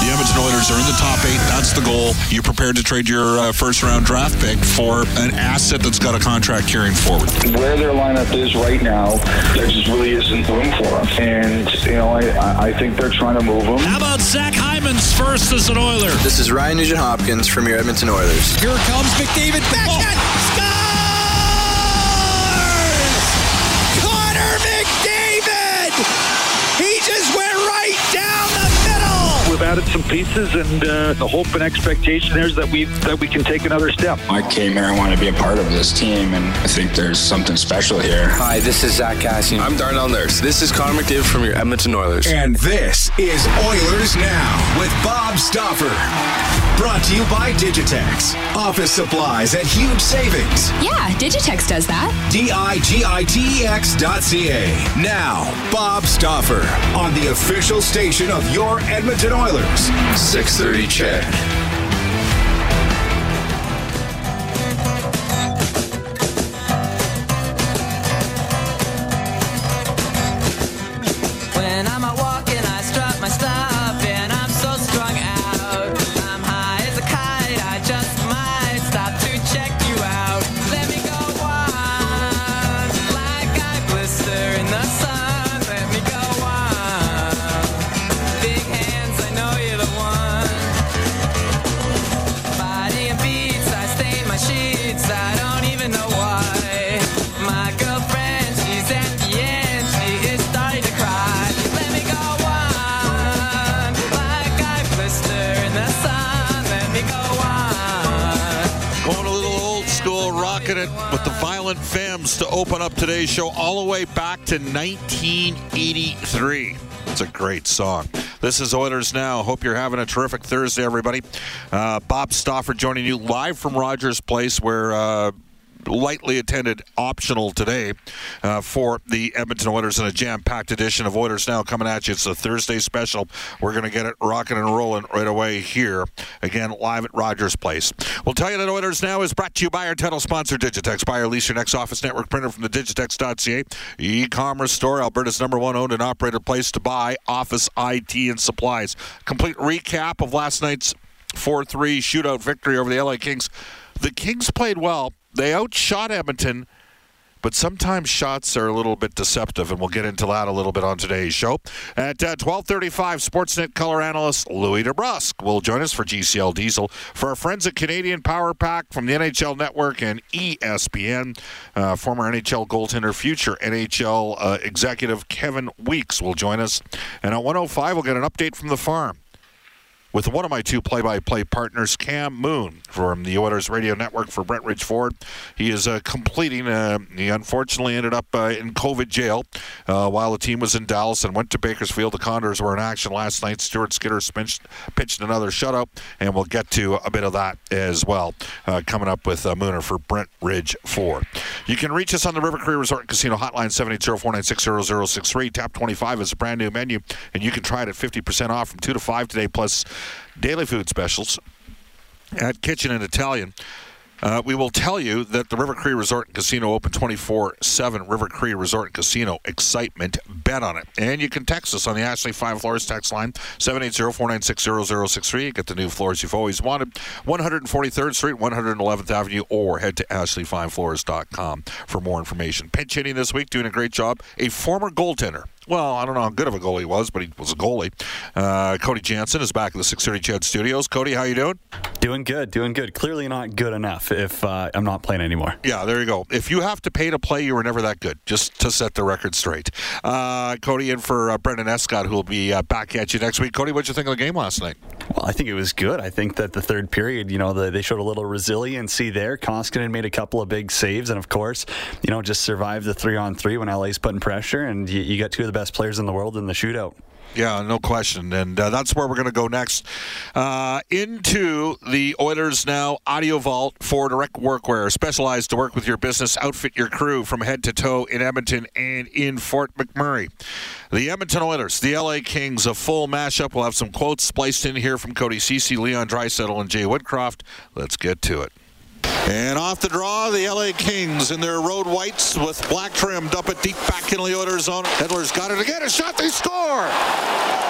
The Edmonton Oilers are in the top eight. That's the goal. You're prepared to trade your uh, first round draft pick for an asset that's got a contract carrying forward. Where their lineup is right now, there just really isn't room for them. And, you know, I, I think they're trying to move them. How about Zach Hyman's first as an Oiler? This is Ryan Nugent Hopkins from your Edmonton Oilers. Here comes McDavid. Backhand. Oh. Connor middle! We've added some pieces, and uh, the hope and expectation is that we that we can take another step. I came here and want to be a part of this team, and I think there's something special here. Hi, this is Zack Kassian. I'm Darnell Nurse. This is Connor McDavid from your Edmonton Oilers. And this is Oilers Now with Bob Stauffer. Brought to you by Digitex. Office supplies at huge savings. Yeah, Digitex does that. D-I-G-I-T-E-X dot C-A. Now, Bob Stauffer on the official station of your Edmonton Oilers. 630 CHED. To open up today's show all the way back to 1983. It's a great song. This is Oilers Now. Hope you're having a terrific Thursday, everybody. Uh, Bob Stauffer joining you live from Rogers Place, where. Uh, lightly attended optional today uh, for the Edmonton Oilers in a jam-packed edition of Oilers Now coming at you. It's a Thursday special. We're going to get it rocking and rolling right away here. Again, live at Rogers Place. We'll tell you that Oilers Now is brought to you by our title sponsor, Digitex. Buy or lease your next office network printer from the Digitex.ca e-commerce store, Alberta's number one owned and operated place to buy office IT and supplies. Complete recap of last night's 4-3 shootout victory over the LA Kings. The Kings played well. They outshot Edmonton, but sometimes shots are a little bit deceptive, and we'll get into that a little bit on today's show. At uh, 12:35, Sportsnet color analyst Louie DeBrusk will join us for GCL Diesel for our friends at Canadian Power Pack from the NHL Network and ESPN. Uh, former NHL goaltender, future NHL uh, executive Kevin Weeks will join us, and at 105, we'll get an update from the farm with one of my two play-by-play partners, Cam Moon from the Oilers Radio Network for Brentridge Ford. He is uh, completing. Uh, he unfortunately ended up uh, in COVID jail uh, while the team was in Dallas and went to Bakersfield. The Condors were in action last night. Stuart Skinner pitched, pitched another shutout, and we'll get to a bit of that as well uh, coming up with uh, Mooner for Brent Ridge Ford. You can reach us on the River Resort and Casino hotline 780-496-0063. Tap 25 is a brand new menu, and you can try it at 50% off from 2 to 5 today, plus daily food specials at Kitchen and Italian. Uh, we will tell you that the River Cree Resort and Casino open 24-7. River Cree Resort and Casino. Excitement. Bet on it. And you can text us on the Ashley Fine Floors text line, 780-496-0063. Get the new floors you've always wanted. 143rd Street, 111th Avenue, or head to ashleyfinefloors.com for more information. Pinch hitting this week, doing a great job. A former goaltender well, I don't know how good of a goalie he was, but he was a goalie. Uh, Cody Jansen is back at the 630 Ched Studios. Cody, how you doing? Doing good, doing good. Clearly not good enough if uh, I'm not playing anymore. Yeah, there you go. If you have to pay to play, you were never that good, just to set the record straight. Uh, Cody in for uh, Brendan Escott, who will be uh, back at you next week. Cody, what'd you think of the game last night? Well, I think it was good. I think that the third period, you know, the, they showed a little resiliency there. Koskinen made a couple of big saves, and of course, you know, just survived the three on three when LA's putting pressure, and you, you got two of the best players in the world in the shootout. Yeah, no question. And uh, that's where we're going to go next. Uh, into the Oilers Now Audio Vault for direct workwear, specialized to work with your business, outfit your crew from head to toe in Edmonton and in Fort McMurray. The Edmonton Oilers, the LA Kings, a full mashup. We'll have some quotes spliced in here from Cody Cece, Leon Draisaitl, and Jay Woodcroft. Let's get to it. And off the draw, the LA Kings in their road whites with black trim dump it deep back the Oilers zone. Edler's got it again. A shot, they score.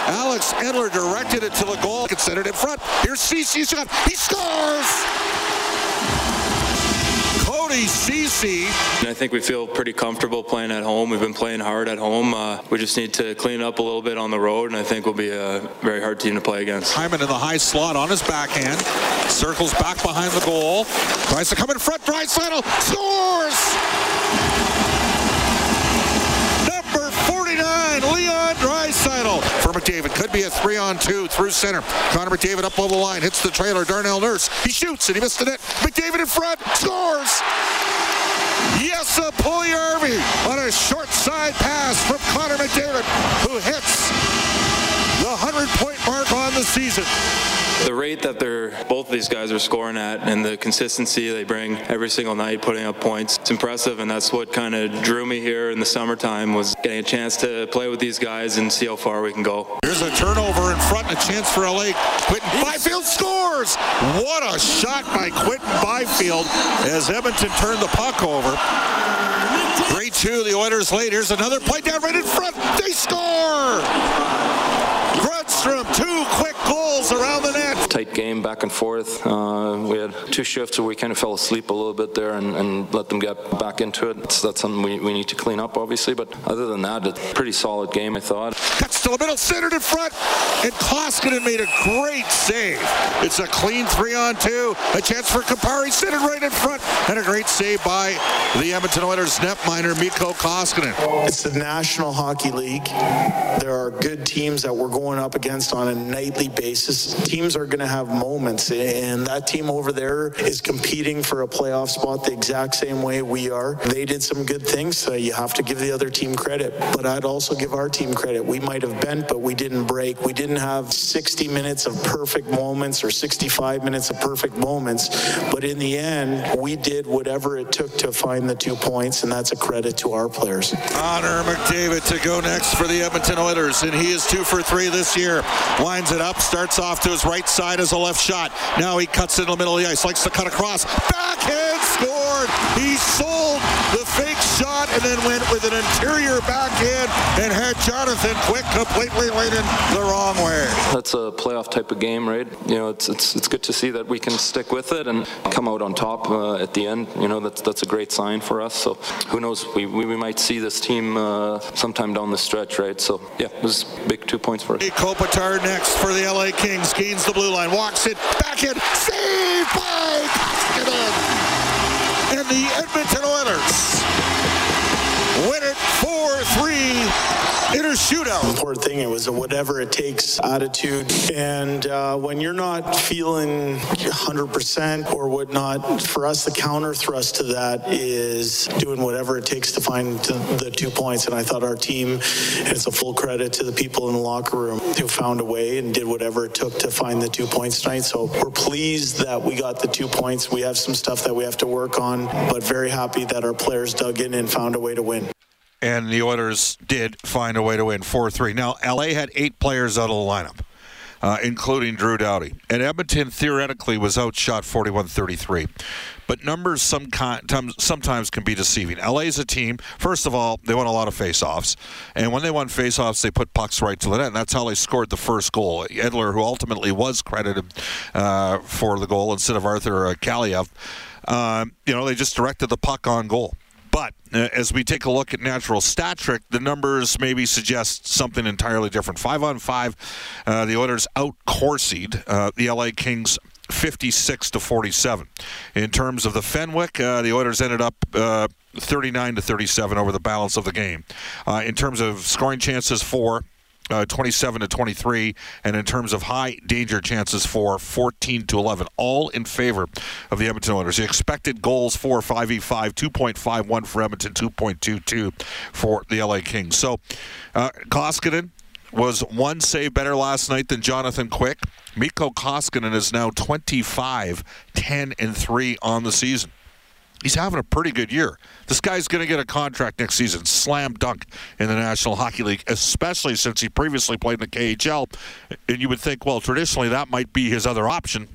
Alex Edler directed it to the goal. It in front. Here's Cece's shot. He scores. Cody Cece. I think we feel pretty comfortable playing at home. We've been playing hard at home. Uh, we just need to clean up a little bit on the road, and I think we'll be a very hard team to play against. Hyman in the high slot on his backhand. Circles back behind the goal. Tries to come in front. Draisaitl scores. Number 49, Leon Draisaitl for McDavid. Could be a three on two through center. Connor McDavid up over the line. Hits the trailer. Darnell Nurse. He shoots and he missed the net. McDavid in front. Scores. Yes, a Puljujärvi on a short side pass from Connor McDavid, who hits the 100 point mark on the season. The rate that they're both of these guys are scoring at, and the consistency they bring every single night, putting up points, it's impressive. And that's what kind of drew me here in the summertime was getting a chance to play with these guys and see how far we can go. Here's a turnover in front and a chance for LA. Quinton Byfield scores. What a shot by Quinton Byfield as Edmonton turned the puck over. 3-2, the Oilers lead. Here's another play down right in front. They score! Grundström, two quick goals around the net. Tight game back and forth. Uh, we had two shifts where we kind of fell asleep a little bit there and, and let them get back into it. That's, that's something we, we need to clean up, obviously. But other than that, it's a pretty solid game, I thought. Cuts to the middle, centered in front, and Koskinen made a great save. It's a clean three on two. A chance for Kupari, centered right in front, and a great save by the Edmonton Oilers netminder Mikko Koskinen. It's the National Hockey League. There are good teams that we're going up against on a nightly basis. Teams are going to have moments, and that team over there is competing for a playoff spot the exact same way we are. They did some good things, so you have to give the other team credit. But I'd also give our team credit. We might have bent, but we didn't break. We didn't have 60 minutes of perfect moments or 65 minutes of perfect moments. But in the end, we did whatever it took to find the two points, and that's a credit to our players. Connor McDavid to go next for the Edmonton Oilers, and he is two for three this year. Winds it up, starts off to his right side as a left shot. Now he cuts it in the middle of the ice, likes to cut across. Backhand scored. He sold the fake shot and then went with an interior backhand and had Jonathan Quick completely leaning the wrong way. That's a playoff type of game, right? You know, it's it's it's good to see that we can stick with it and come out on top uh, at the end. You know, that's that's a great sign for us. So who knows? We we, we might see this team uh, sometime down the stretch, right? So yeah, it was big two points for us. Kopitar next for the LA Kings. Gains the blue line, walks it back in, save by Koskinen. And the Edmonton Oilers win it 4-3 in a shootout. important thing. It was a whatever it takes attitude. And uh, when you're not feeling 100% or whatnot, for us, the counter thrust to that is doing whatever it takes to find the two points. And I thought our team, it's a full credit to the people in the locker room who found a way and did whatever it took to find the two points tonight. So we're pleased that we got the two points. We have some stuff that we have to work on, but very happy that our players dug in and found a way to win and the Oilers did find a way to win 4-3. Now, LA had eight players out of the lineup, uh, including Drew Doughty. And Edmonton theoretically was outshot 41-33. But numbers sometimes sometimes can be deceiving. LA is a team. First of all, they won a lot of faceoffs, and when they won faceoffs, they put pucks right to the net. And that's how they scored the first goal. Edler, who ultimately was credited uh, for the goal instead of Arthur uh, Kaliyev, uh, you know, they just directed the puck on goal. But uh, as we take a look at natural stat trick, the numbers maybe suggest something entirely different. Five on five, uh, the Oilers out Corsied uh, the LA Kings 56 to 47. In terms of the Fenwick, uh, the Oilers ended up uh, 39 to 37 over the balance of the game. Uh, in terms of scoring chances for uh, 27 to 23, and in terms of high danger chances for 14 to 11, all in favor of the Edmonton Oilers. The expected goals for 5v5, 2.51 for Edmonton, 2.22 for the LA Kings. So, uh, Koskinen, was one save better last night than Jonathan Quick. Mikko Koskinen is now 25, 10, and 3 on the season. He's having a pretty good year. This guy's going to get a contract next season, slam dunk in the National Hockey League, especially since he previously played in the KHL. And you would think, well, traditionally that might be his other option.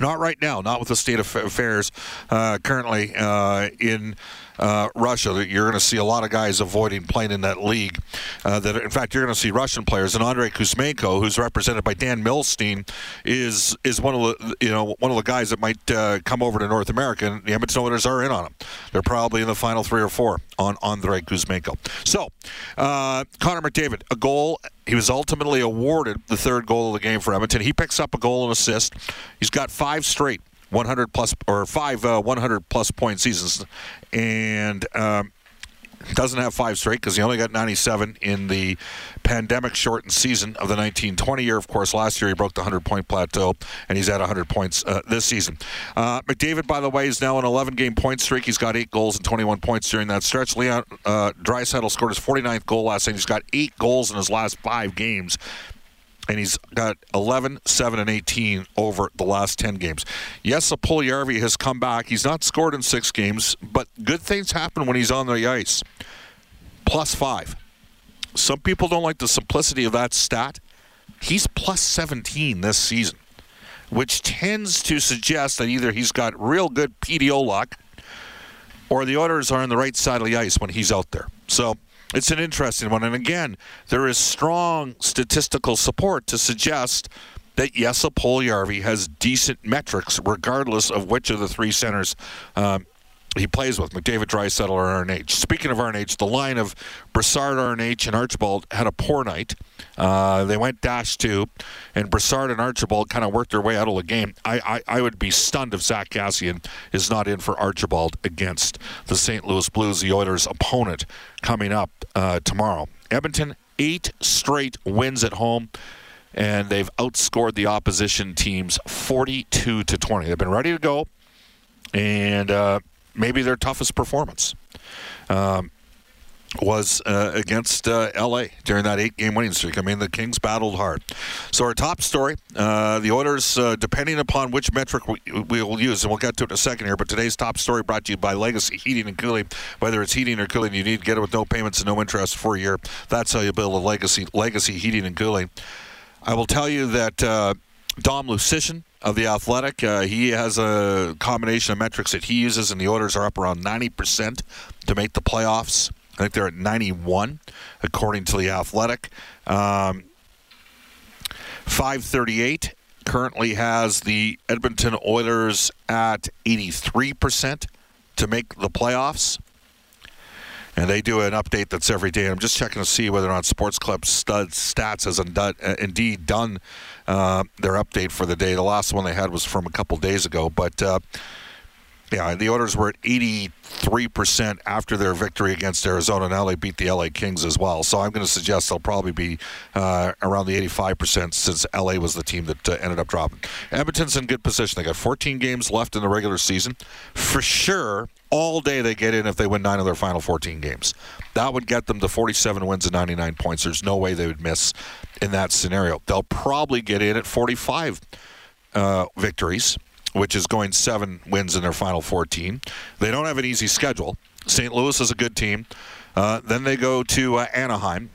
Not right now, not with the state of affairs uh, currently uh, in uh, Russia. You're going to see a lot of guys avoiding playing in that league. Uh, that, in fact, you're going to see Russian players. And Andrei Kuzmenko, who's represented by Dan Milstein, is is one of the you know one of the guys that might uh, come over to North America. And the Edmonton Oilers are in on him. They're probably in the final three or four on Andrei Kuzmenko. So, uh, Connor McDavid, a goal he was ultimately awarded the third goal of the game for Edmonton. He picks up a goal and assist. He's got five straight 100 plus or five uh, 100 plus point seasons, and um, doesn't have five straight because he only got 97 in the pandemic shortened season of the 1920 year. Of course, last year he broke the 100 point plateau, and he's at 100 points uh, this season. Uh, McDavid, by the way, is now an 11 game point streak. He's got eight goals and 21 points during that stretch. Leon uh, Draisaitl scored his 49th goal last night. He's got eight goals in his last five games and he's got 11, 7, and 18 over the last 10 games. Yes, Puljujärvi has come back. He's not scored in six games, but good things happen when he's on the ice. Plus five. Some people don't like the simplicity of that stat. He's plus 17 this season, which tends to suggest that either he's got real good PDO luck or the Oilers are on the right side of the ice when he's out there. So it's an interesting one. And again, there is strong statistical support to suggest that Jesse Puljujärvi has decent metrics, regardless of which of the three centers um, he plays with, McDavid, Draisaitl, or RNH. Speaking of RNH, the line of Brassard, RNH, and Archibald had a poor night. Uh, they went dash two, and Brassard and Archibald kind of worked their way out of the game. I, I, I would be stunned if Zack Kassian is not in for Archibald against the St. Louis Blues, the Oilers' opponent, coming up uh, tomorrow. Edmonton, eight straight wins at home and they've outscored the opposition teams 42 to 20. They've been ready to go, and uh, maybe their toughest performance um, was uh, against uh, LA during that eight-game winning streak. I mean, the Kings battled hard. So our top story: uh, the Oilers, uh, depending upon which metric we, we will use, and we'll get to it in a second here. But today's top story brought to you by Legacy Heating and Cooling. Whether it's heating or cooling, you need to get it with no payments and no interest for a year. That's how you build a legacy Legacy Heating and Cooling. I will tell you that uh, Dom Luszczyszyn of the Athletic, uh, he has a combination of metrics that he uses, and the Oilers are up around 90% to make the playoffs. I think they're at 91, according to the Athletic. Um, 538 currently has the Edmonton Oilers at 83% to make the playoffs. And they do an update that's every day. I'm just checking to see whether or not Sports Club Stud Stats has undone, uh, indeed done uh, their update for the day. The last one they had was from a couple days ago. But uh, yeah, the Oilers were at 83% after their victory against Arizona. Now they beat the LA Kings as well. So I'm going to suggest they'll probably be uh, around the 85% since LA was the team that uh, ended up dropping. Edmonton's in good position. They got 14 games left in the regular season. For sure, all day they get in if they win nine of their final 14 games. That would get them to 47 wins and 99 points. There's no way they would miss in that scenario. They'll probably get in at 45 uh, victories, which is going seven wins in their final 14. They don't have an easy schedule. St. Louis is a good team. Uh, then they go to uh, Anaheim,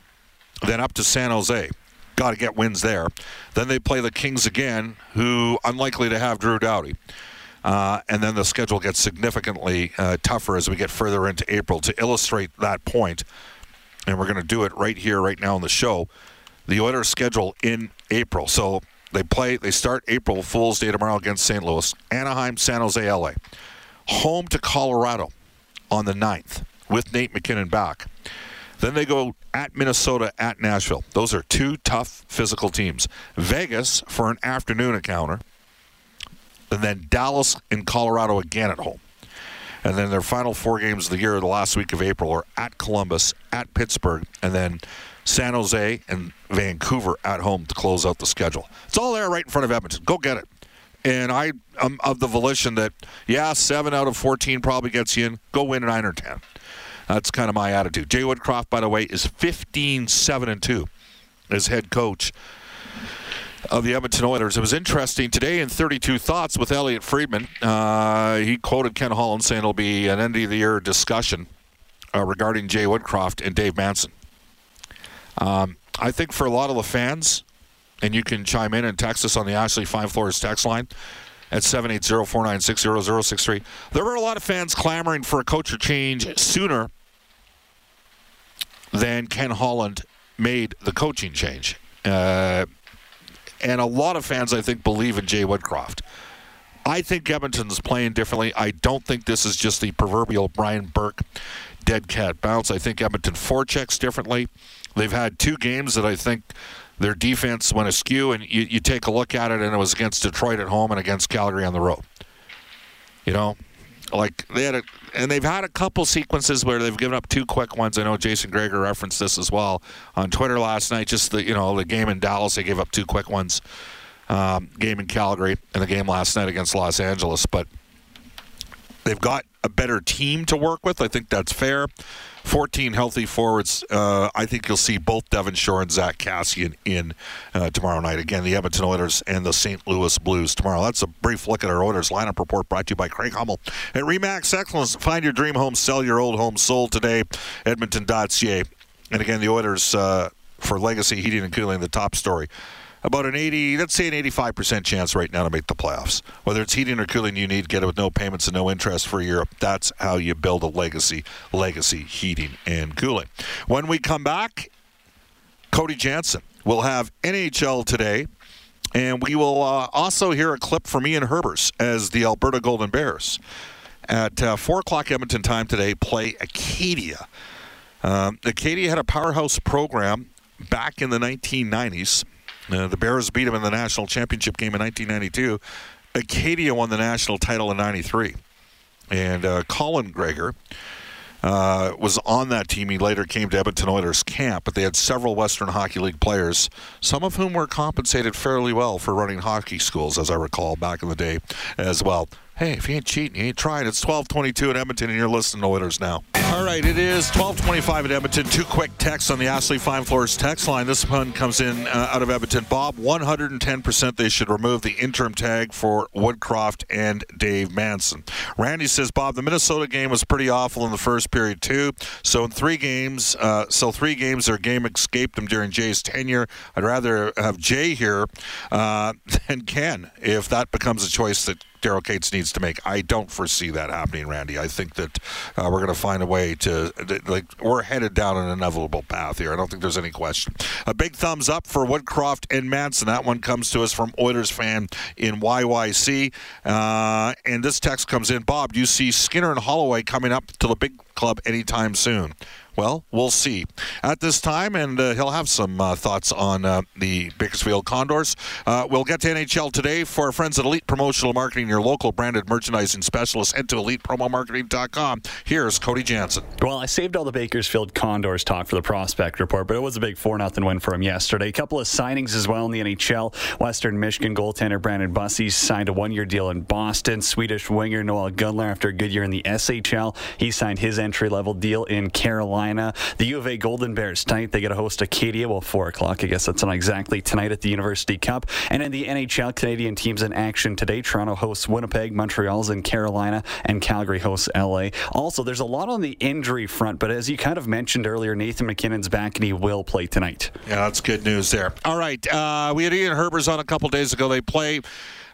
then up to San Jose. Got to get wins there. Then they play the Kings again, who unlikely to have Drew Doughty. Uh, and then the schedule gets significantly uh, tougher as we get further into April. To illustrate that point, and we're going to do it right here, right now on the show, the Oilers schedule in April. So they play, they start April Fool's Day tomorrow against St. Louis, Anaheim, San Jose, LA. Home to Colorado on the 9th with Nate MacKinnon back. Then they go at Minnesota, at Nashville. Those are two tough physical teams. Vegas for an afternoon encounter and then Dallas and Colorado again at home. And then their final four games of the year, the last week of April, are at Columbus, at Pittsburgh, and then San Jose and Vancouver at home to close out the schedule. It's all there right in front of Edmonton. Go get it. And I am of the volition that, yeah, seven out of 14 probably gets you in. Go win nine or 10. That's kind of my attitude. Jay Woodcroft, by the way, is 15 7 and 2 as head coach of the Edmonton Oilers. It was interesting today in 32 Thoughts with Elliot Friedman. Uh, he quoted Ken Holland saying it'll be an end of the year discussion uh, regarding Jay Woodcroft and Dave Manson. Um, I think for a lot of the fans, and you can chime in and text us on the Ashley Fine Floors text line at 780-496-0063. There were a lot of fans clamoring for a culture change sooner than Ken Holland made the coaching change. Uh, and a lot of fans, I think, believe in Jay Woodcroft. I think Edmonton's playing differently. I don't think this is just the proverbial Brian Burke dead cat bounce. I think Edmonton forechecks differently. They've had two games that I think their defense went askew, and you, you take a look at it, and it was against Detroit at home and against Calgary on the road. You know, like they had a, and they've had a couple sequences where they've given up two quick ones. I know Jason Gregor referenced this as well on Twitter last night. Just the you know the game in Dallas, they gave up two quick ones. Um, game in Calgary and the game last night against Los Angeles, but they've got a better team to work with. I think that's fair. 14 healthy forwards. Uh, I think you'll see both Devin Shore and Zack Kassian in uh, tomorrow night. Again, the Edmonton Oilers and the St. Louis Blues tomorrow. That's a brief look at our Oilers lineup report brought to you by Craig Hummel at Remax Excellence. Find your dream home, sell your old home. Sold today, Edmonton.ca. And again, the Oilers uh, for Legacy Heating and Cooling, the top story about an 80, let's say an 85% chance right now to make the playoffs. Whether it's heating or cooling you need, get it with no payments and no interest for Europe. That's how you build a legacy, legacy heating and cooling. When we come back, Cody Jansen will have NHL today. And we will uh, also hear a clip from Ian Herbers as the Alberta Golden Bears at uh, 4 o'clock Edmonton time today play Acadia. Um, Acadia had a powerhouse program back in the 1990s. Uh, the Bears beat them in the national championship game in 1992. Acadia won the national title in 93. And uh, Colin Greger uh, was on that team. He later came to Edmonton Oilers camp, but they had several Western Hockey League players, some of whom were compensated fairly well for running hockey schools, as I recall back in the day as well. Hey, if you ain't cheating, you ain't trying. It's 1222 at Edmonton, and you're listening to Oilers now. All right, it is 1225 at Edmonton. Two quick texts on the Ashley Fine Floors text line. This one comes in uh, out of Edmonton. Bob, 110% they should remove the interim tag for Woodcroft and Dave Manson. Randy says, Bob, the Minnesota game was pretty awful in the first period, too. So in three games, uh, so three games, their game escaped them during Jay's tenure. I'd rather have Jay here uh, than Ken if that becomes a choice that Daryl Katz needs to make. I don't foresee that happening, Randy. I think that uh, we're going to find a way to, like, we're headed down an inevitable path here. I don't think there's any question. A big thumbs up for Woodcroft and Manson. That one comes to us from Oilers fan in YYC. Uh, and this text comes in Bob, do you see Skinner and Holloway coming up to the big club anytime soon? Well, we'll see at this time, and uh, he'll have some uh, thoughts on uh, the Bakersfield Condors. Uh, we'll get to NHL today for our friends at Elite Promotional Marketing, your local branded merchandising specialist. Head to elitepromomarketing.com. Here's Cody Jansen. Well, I saved all the Bakersfield Condors talk for the prospect report, but it was a big 4 0 win for him yesterday. A couple of signings as well in the NHL. Western Michigan goaltender Brandon Bussi signed a one year deal in Boston. Swedish winger Noel Gunler, after a good year in the SHL, he signed his entry level deal in Carolina. The U of A Golden Bears tonight, they get to host Acadia. Well, 4 o'clock. I guess that's not exactly tonight at the University Cup. And in the NHL, Canadian teams in action today. Toronto hosts Winnipeg, Montreal's in Carolina, and Calgary hosts LA. Also, there's a lot on the injury front, but as you kind of mentioned earlier, Nathan MacKinnon's back and he will play tonight. Yeah, that's good news there. All right. Uh, we had Ian Herbers on a couple days ago. They play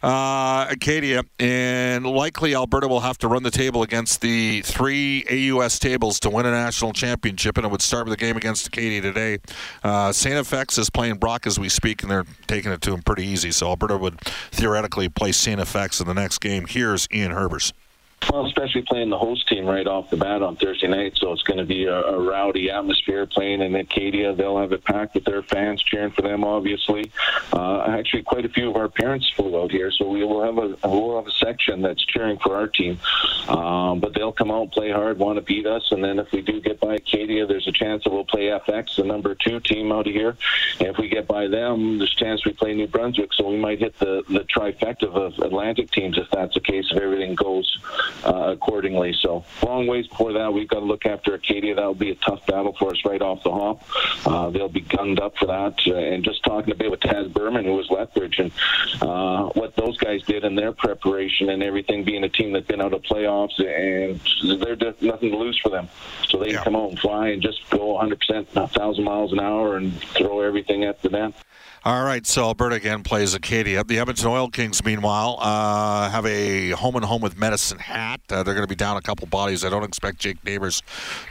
uh, Acadia, and likely Alberta will have to run the table against the three AUS tables to win a national championship, and it would start with a game against Acadia today. Uh. FX is playing Brock as we speak, and they're taking it to him pretty easy, so Alberta would theoretically play St. FX in the next game. Here's Ian Herbers. Well, especially playing the host team right off the bat on Thursday night, so it's going to be a, a rowdy atmosphere playing in Acadia. They'll have it packed with their fans cheering for them, obviously. Uh, actually, quite a few of our parents flew out here, so we will have a we'll have a section that's cheering for our team. Um, but they'll come out, play hard, want to beat us, and then if we do get by Acadia, there's a chance that we'll play FX, the number two team out of here. And if we get by them, there's a chance we play New Brunswick, so we might hit the the trifecta of Atlantic teams if that's the case. If everything goes uh, accordingly. So long ways before that. We've got to look after Acadia. That'll be a tough battle for us right off the hop. Uh, they'll be gunned up for that. Uh, and just talking a bit with Taz Berman, who was Lethbridge, and uh, what those guys did in their preparation and everything, being a team that's been out of playoffs, and they're just nothing to lose for them. So they can come out and fly and just go 100%, 1,000 miles an hour, and throw everything at the net. All right, so Alberta again plays Acadia. The Edmonton Oil Kings, meanwhile, uh, have a home and home with Medicine Hat. Uh, they're going to be down a couple bodies. I don't expect Jake Neighbours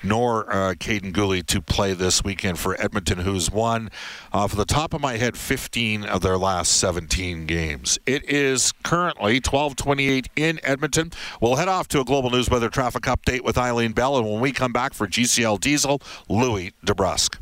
nor uh, Kaiden Guhle to play this weekend for Edmonton, who's won, off the top of my head, 15 of their last 17 games. It is currently 12:28 in Edmonton. We'll head off to a global news weather traffic update with Eileen Bell, and when we come back for GCL Diesel, Louie DeBrusk.